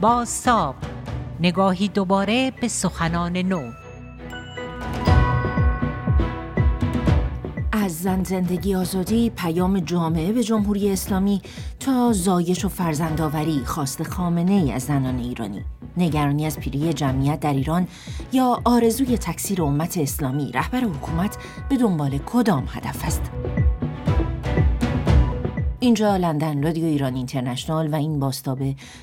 با ساب نگاهی دوباره به سخنان نو. از زن زندگی آزادی پیام جامعه به جمهوری اسلامی تا زایش و فرزندآوری خواست خامنه ای از زنان ایرانی. نگرانی از پیری جمعیت در ایران یا آرزوی تکثیر امت اسلامی رهبر حکومت به دنبال کدام هدف است؟ اینجا لندن رادیو ایران اینترنشنال و این باستاب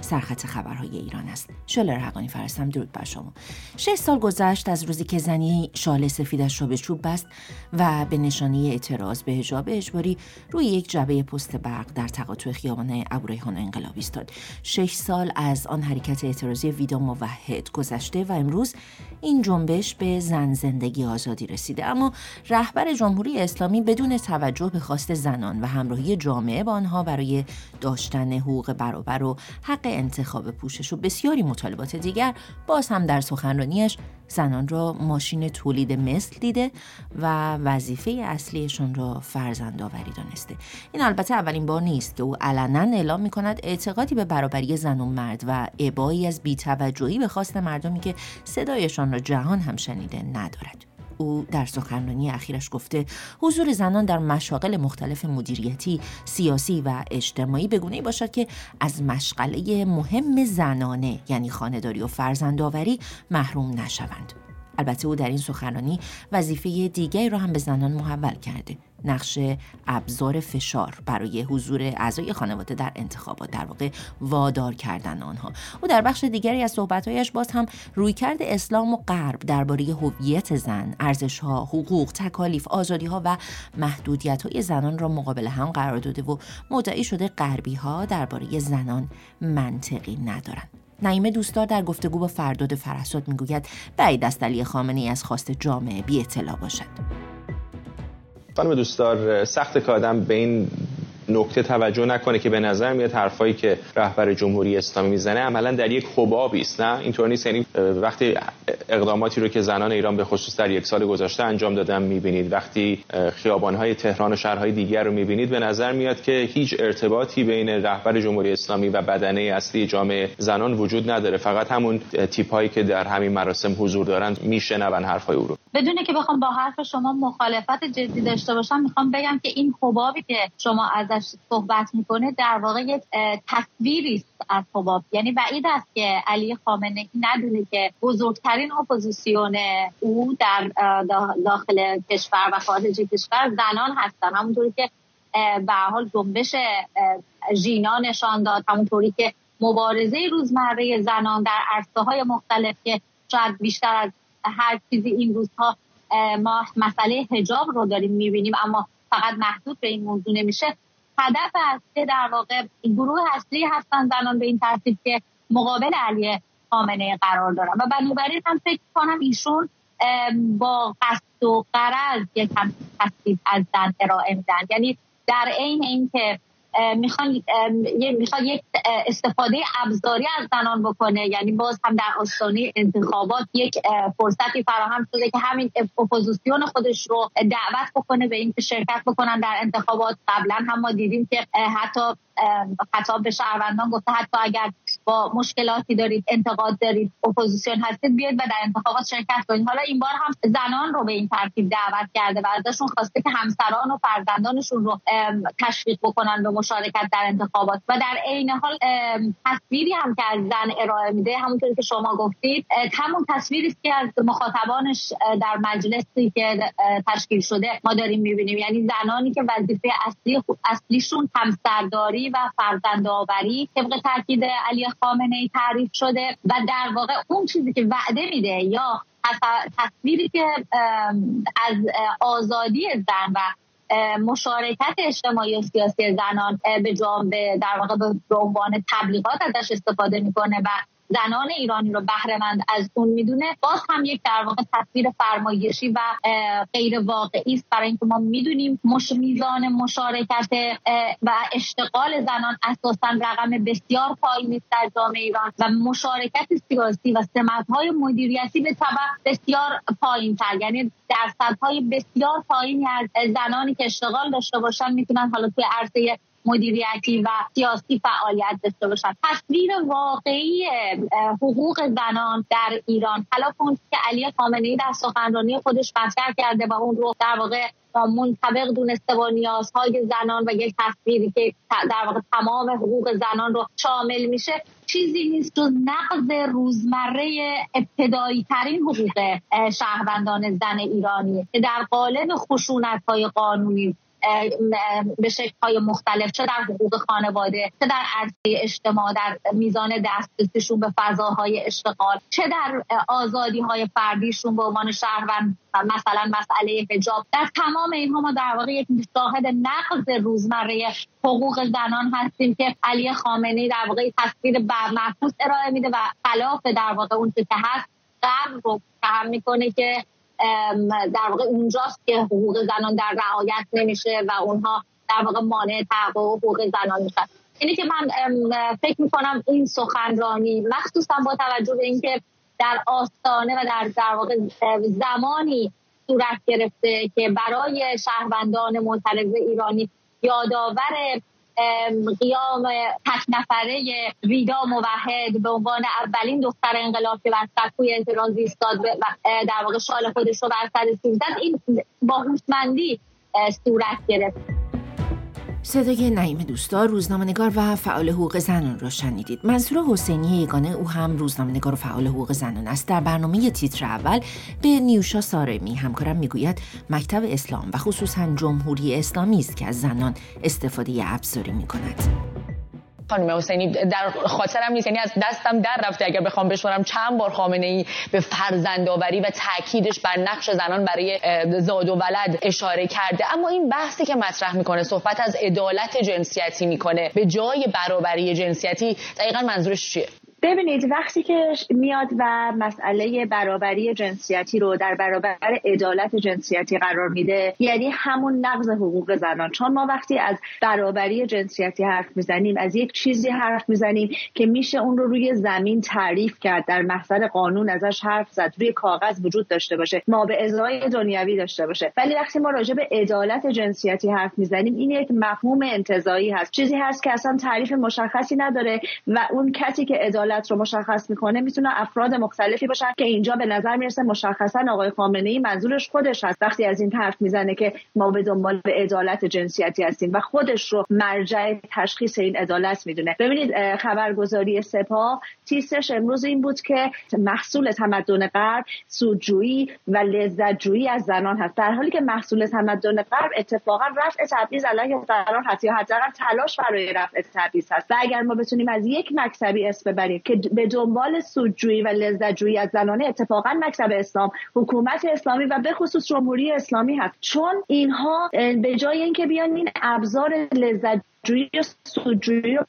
سرخط خبرهای ایران است. شلر حقانی فرستم درود بر شما. شش سال گذشت از روزی که زنی شال سفیدش را به چوب بست و به نشانه اعتراض به حجاب اجباری روی یک جبه پست برق در تقاطع خیابان ابوریحان انقلاب ایستاد. شش سال از آن حرکت اعتراضی ویدا موحد گذشته و امروز این جنبش به زن زندگی آزادی رسیده. اما رهبر جمهوری اسلامی بدون توجه به خواست زنان و همراهی جامعه با آنها برای داشتن حقوق برابر و حق انتخاب پوشش و بسیاری مطالبات دیگر باز هم در سخنرانیش زنان را ماشین تولید مثل دیده و وظیفه اصلیشون را فرزند آوری دانسته. این البته اولین بار نیست که او علنا اعلام می کند اعتقادی به برابری زن و مرد و ابایی از بیتوجهی به خواست مردمی که صدایشان را جهان هم شنیده ندارد. او در سخنرانی اخیرش گفته حضور زنان در مشاغل مختلف مدیریتی، سیاسی و اجتماعی بگونه باشد که از مشغله مهم زنانه یعنی خانهداری و فرزندآوری محروم نشوند. البته او در این سخنرانی وظیفه دیگری را هم به زنان محول کرده. نقش ابزار فشار برای حضور اعضای خانواده در انتخابات در واقع وادار کردن آنها. او در بخش دیگری از صحبتهایش باز هم رویکرد اسلام و غرب درباره هویت زن ارزشها حقوق تکالیف ها و محدودیت های زنان را مقابل هم قرار داده و مدعی شده غربی ها درباره زنان منطقی ندارند. نعیمه دوستدار در گفتگو با فرداد فرهزاد می‌گوید بعید است علی خامنه از خواست جامعه بی اطلاع باشد. خانم دوستدار سخت که آدم به این نکته توجه نکنه که به نظر میاد حرفایی که رهبر جمهوری اسلامی می‌زنه عملا در یک حبابی است نه؟ اینطور نیست. یعنی وقتی اقداماتی رو که زنان ایران به خصوص در یک سال گذشته انجام دادن می‌بینید. وقتی خیابانهای تهران و شهرهای دیگر رو می‌بینید به نظر میاد که هیچ ارتباطی بین رهبر جمهوری اسلامی و بدنه اصلی جامعه زنان وجود نداره. فقط همون تیپایی که در همین مراسم حضور دارند میشنون حرفای او رو. بدونه که بخوام با حرف شما مخالفت جدی داشته باشم می‌خوام بگم که این حبابی که شما ازش صحبت می‌کنه در واقع یک تصویری است از حباب. یعنی بعید است که علی خامنه ای ندونه که بزرگترین اپوزیسیون او در داخل کشور و خارج کشور زنان هستن. همونطوری که به حال جنبش ژینا نشان داد. همونطوری که مبارزه روزمره زنان در عرصه های مختلف که شاید بیشتر از هر چیزی این روزها ما مسئله حجاب رو داریم می‌بینیم اما فقط محدود به این موضوع نمیشه. هدف که در واقع گروه اصلی هستن زنان به این ترتیب که مقابل علی خامنه قرار دارن. و بنابراین هم فکر کنم ایشون با قصد و قرض یک هم از زن ارائه میدن. یعنی در عین اینکه می‌خوان می‌خواد یک استفاده ابزاری از زنان بکنه. یعنی باز هم در آستانه انتخابات یک فرصتی فراهم شده که همین اپوزیسیون خودش رو دعوت بکنه به اینکه شرکت بکنن در انتخابات. قبلا هم ما دیدیم که حتی خطاب به شهروندان گفته حتی اگر مشکلاتی دارید انتقاد دارید اپوزیسیون هستید بیاید و در انتخابات شرکت کنید. حالا این بار هم زنان رو به این ترتیب دعوت کرده و ازشون خواسته که همسران و فرزندانشون رو تشویق بکنن به مشارکت در انتخابات. و در عین حال تصویری هم که از زن ارائه میده همونطوری که شما گفتید همون تصویری است که از مخاطبانش در مجلسی که تشکیل شده ما داریم می‌بینیم. یعنی زنانی که وظیفه اصلی اصلیشون همسرداری و فرزندآوری طبق تاکید علی خامنه ای تعریف شده و در واقع اون چیزی که وعده میده یا تصویری که از آزادی زن و مشارکت اجتماعی و سیاسی زنان به جامعه در واقع به عنوان تبلیغات ازش استفاده می‌کنه و زنان ایرانی رو بهرهمند از اون می‌دونه. باز هم یک در واقع تصویر فرمایشی و غیر واقعی است برای اینکه ما می‌دونیم مش میزان مشارکت و اشتغال زنان اساسا رقم بسیار پایینی است در جامعه ایران و مشارکت سیاسی و های مدیریتی به طبع بسیار پایین تر یعنی درصدهای بسیار پایینی از زنانی که اشتغال داشته باشن می‌تونن حالا توی عرصه مدیریتی و سیاسی فعالیت داشته باشن. تصویر واقعی حقوق زنان در ایران. حالا که علی خامنه در سخنرانی خودش مطرح کرده و اون رو در واقع منطبق دونسته با نیازهای زنان و یک تصویری که در واقع تمام حقوق زنان رو شامل میشه چیزی نیست جز نقض روزمره ابتدایی ترین حقوق شهروندان زن ایرانی که در قالب خشونت های قانونی به شکل های مختلف چه در حقوق خانواده چه در عرصه اجتماع در میزان دسترسیشون به فضاهای اشتغال چه در آزادی های فردیشون به عنوان شهروند مثلا مسئله حجاب. در تمام اینها ما در واقع یک شاهد نقض روزمره حقوق زنان هستیم که علی خامنه‌ای در واقع تصویر معکوس ارائه میده و خلاف در واقع اون که هست غرب رو می‌کنه که در واقع اونجاست که حقوق زنان در رعایت نمیشه و اونها در واقع مانع تحقق حقوق زنان میشن. اینی که من فکر می‌کنم این سخنرانی مخصوصا با توجه به اینکه در آستانه و در در واقع زمانی صورت گرفته که برای شهروندان معترض ایرانی یادآور قیام تک نفره ویدا موحد به عنوان اولین دختر انقلاب که بر سکوی اعتراض ایستاد و در واقع شال خودش رو بر سر این با هوشمندی صورت گرفت. صدای نعیم دوستا روزنامه‌نگار و فعال حقوق زنان را شنیدید. منصور حسینی یگانه او هم روزنامه‌نگار و فعال حقوق زنان است. در برنامه تیتر اول به نیوشا سارمی همکارم می‌گوید مکتب اسلام و خصوصا جمهوری اسلامی است که از زنان استفاده ابزاری می‌کند. خانم حسینی در خاطرم نیست یعنی از دستم در رفته اگر بخوام بشمارم. چند بار خامنه ای به فرزندآوری و تاکیدش بر نقش زنان برای زاد و ولد اشاره کرده. اما این بحثی که مطرح می‌کنه صحبت از عدالت جنسیتی می‌کنه به جای برابری جنسیتی دقیقا منظورش چیه؟ ببینید وقتی که میاد و مسئله برابری جنسیتی رو در برابر عدالت جنسیتی قرار میده یعنی همون نقض حقوق زنان. چون ما وقتی از برابری جنسیتی حرف می‌زنیم از یک چیزی حرف می‌زنیم که میشه اون رو روی زمین تعریف کرد در محضر قانون ازش حرف زد روی کاغذ وجود داشته باشه ما به ازای دنیوی داشته باشه. ولی وقتی ما راجع به عدالت جنسیتی حرف می‌زنیم این یک مفهوم انتزاعی هست. چیزی هست که اصلا تعریف مشخصی نداره و اون کسی که عدالت عدالت رو مشخص می‌کنه می‌تونه افراد مختلفی باشن که اینجا به نظر می‌رسه مشخصا آقای خامنه ای منظورش خودش هست. وقتی از این حرف می‌زنه که ما به دنبال عدالت جنسیتی هستیم و خودش رو مرجع تشخیص این عدالت می‌دونه. ببینید خبرگزاری سپاه تیسش امروز این بود که محصول تمدن غرب سودجویی و لذتجویی از زنان هست. در حالی که محصول تمدن غرب اتفاقا رفع تبعیض علیه زنان هست یا حداقل تلاش برای رفع تبعیض هست. و اگر ما بتونیم از یک مکتبی اسم ببریم که به دنبال سودجویی و لذتجویی از زنانه اتفاقا مکتب اسلام حکومت اسلامی و به خصوص جمهوری اسلامی هست. چون اینها به جای اینکه بیان این ابزار لذت جویی سودجویی رو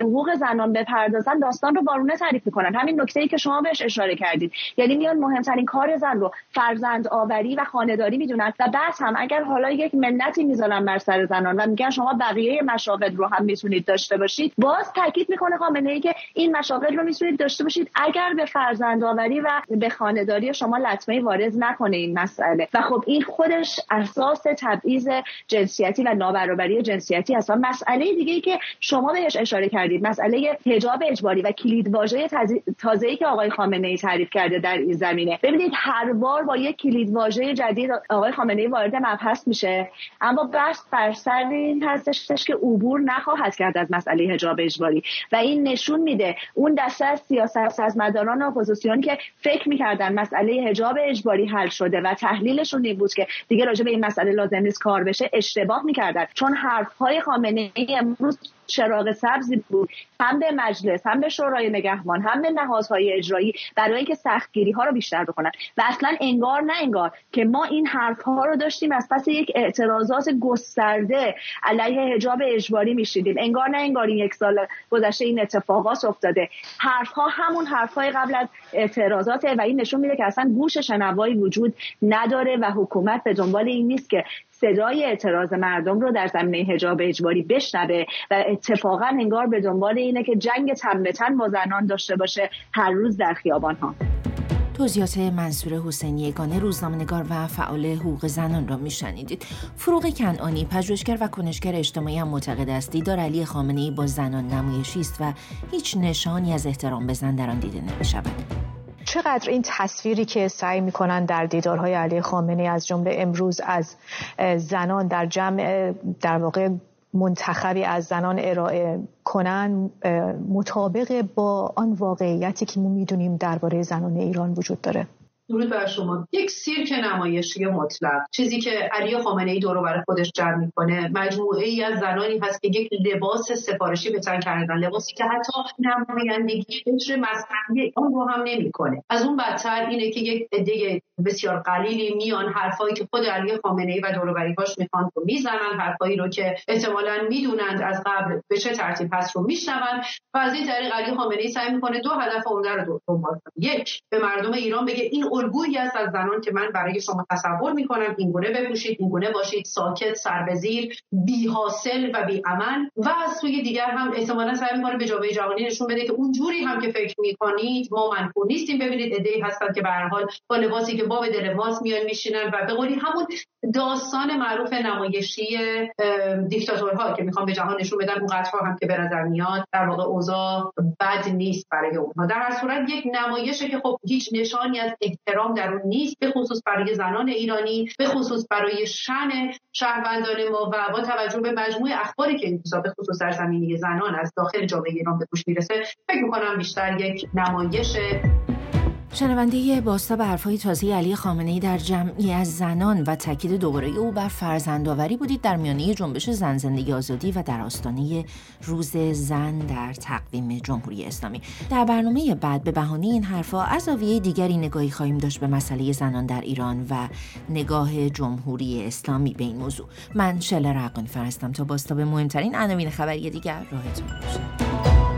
حقوق زنان بپردازن داستان رو بارونه تعریف می‌کنن. همین نکته ای که شما بهش اشاره کردید. یعنی میان مهمترین کار زن رو فرزند آوری و خانهداری می‌دونن و بعد هم اگر حالا یک منتی می‌ذارن بر سر زنان و میگن شما بقیه مشاغل رو هم می‌تونید داشته باشید باز تاکید می‌کنه خامنه ای که این مشاغل رو می‌تونید داشته باشید اگر به فرزند آوری و به خانهداری شما لطمه وارد نکنه این مسئله. و خب این خودش اساس تبعیض جنسیتی و نابرابری جنسیتی هست مسئله دیگه ای که شما بهش اشاره کردید مسئله حجاب اجباری و کلید واژه تازه‌ای که آقای خامنه ای تعریف کرده در این زمینه. ببینید هر بار با یک کلید واژه جدید آقای خامنه ای وارد مبحث میشه. اما بحث بر سر این هستش که عبور نخواهد کرد از مسئله حجاب اجباری. و این نشون میده اون دسته از سیاست از مداران اپوزیسیون که فکر می‌کردن مسئله حجاب اجباری حل شده و تحلیلشون این بود که دیگه راجع به این مسئله لازم نیست کار بشه اشتباه می‌کردن. چون حرفهای خامنه ای امروز چراغ سبزی بود هم به مجلس هم به شورای نگهبان هم به نهادهای اجرایی برای اینکه سختگیری ها رو بیشتر بکنن. و اصلا انگار نه انگار که ما این حرف ها رو داشتیم از پس یک اعتراضات گسترده علیه حجاب اجباری میشیدیم. انگار نه انگار این یک سال گذشته این اتفاقات افتاده. حرف ها همون حرف های قبل از اعتراضات و این نشون میده که اصلا گوش شنوایی وجود نداره و حکومت به دنبال این نیست که صدای اعتراض مردم رو در زمینه حجاب اجباری بشنوه و اتفاقا انگار به دنبال اینه که جنگ تن به تن با زنان داشته باشه هر روز در خیابان ها توضیحات منصور حسینی یگانه روزنامه‌نگار و فعال حقوق زنان را میشنیدید. فروغ کنعانی پژوهشگر و کنشگر اجتماعی هم معتقد است دیدار علی خامنه‌ای با زنان نمایشی است و هیچ نشانی از احترام به زن در آن دیده نمی‌شود. چقدر این تصویری که سعی می‌کنن در دیدارهای علی خامنه از جمله امروز از زنان در جمع در واقع منتخبی از زنان ارائه کنن مطابق با آن واقعیتی که ما می‌دونیم درباره زنان ایران وجود داره. درود بر شما. یک سیرک نمایشی مطلق. چیزی که علی خامنه ای دورو برای خودش جمع می‌کنه. مجموعه ای از زنانی هست که یک لباس سفارشی به تن کردن. لباسی که حتی نمایندگی فکر مذهبی اون رو هم نمی‌کنه. از اون بدتر اینه که یک عده بسیار قلیلی میان حرفایی که خود علی خامنه ای و دوروبریهاش می‌خوان رو می‌زنن. حرفایی رو که احتمالا می‌دونند از قبل به چه ترتیب هست رو میشنون. و از این طریق علی خامنه ای سعی می‌کنه دو هدف عمده رو دنبال کنه. یک به مردم ایران بگه این الگویی است از زنان که من برای شما تصور می‌کنم اینگونه بپوشید اینگونه باشید ساکت سربزیر بی حاصل و بی عمل و از سوی دیگر هم احتمالا سعی می‌کنه به جامعه جهانی نشون بده که اون جوری هم که فکر می‌کنید ما منفور نیستیم. ببینید ایده هستن که به هر حال با لباسی که باب دل ماست میان میشینن و به قولی همون داستان معروف نمایشی دیکتاتورها که می‌خوان به جهان نشون بدن اون هم که به نظر میاد در واقع اوضاع بد نیست برای اونها. در هر صورت یک نمایشه که خب هیچ نشانی از احترام در اون نیست به خصوص برای زنان ایرانی به خصوص برای شن شهروندان ما و با توجه به مجموع اخباری که این به خصوص در زمینه زنان از داخل جامعه ایران به گوش می‌رسه فکر می‌کنم بیشتر یک نمایش شنونده باستا به حرفهای تازه علی خامنه ای در جمعی از زنان و تاکید دوباره او بر فرزندآوری بودید در میانه جنبش زن زندگی آزادی و در آستانه روز زن در تقویم جمهوری اسلامی. در برنامه بعد به بهانه این حرفها از زاویه دیگری نگاهی خواهیم داشت به مسئله زنان در ایران و نگاه جمهوری اسلامی به این موضوع. من شله رقانی فرستم تا باستا به مهمترین عناوین خبری دیگر راهتون باشم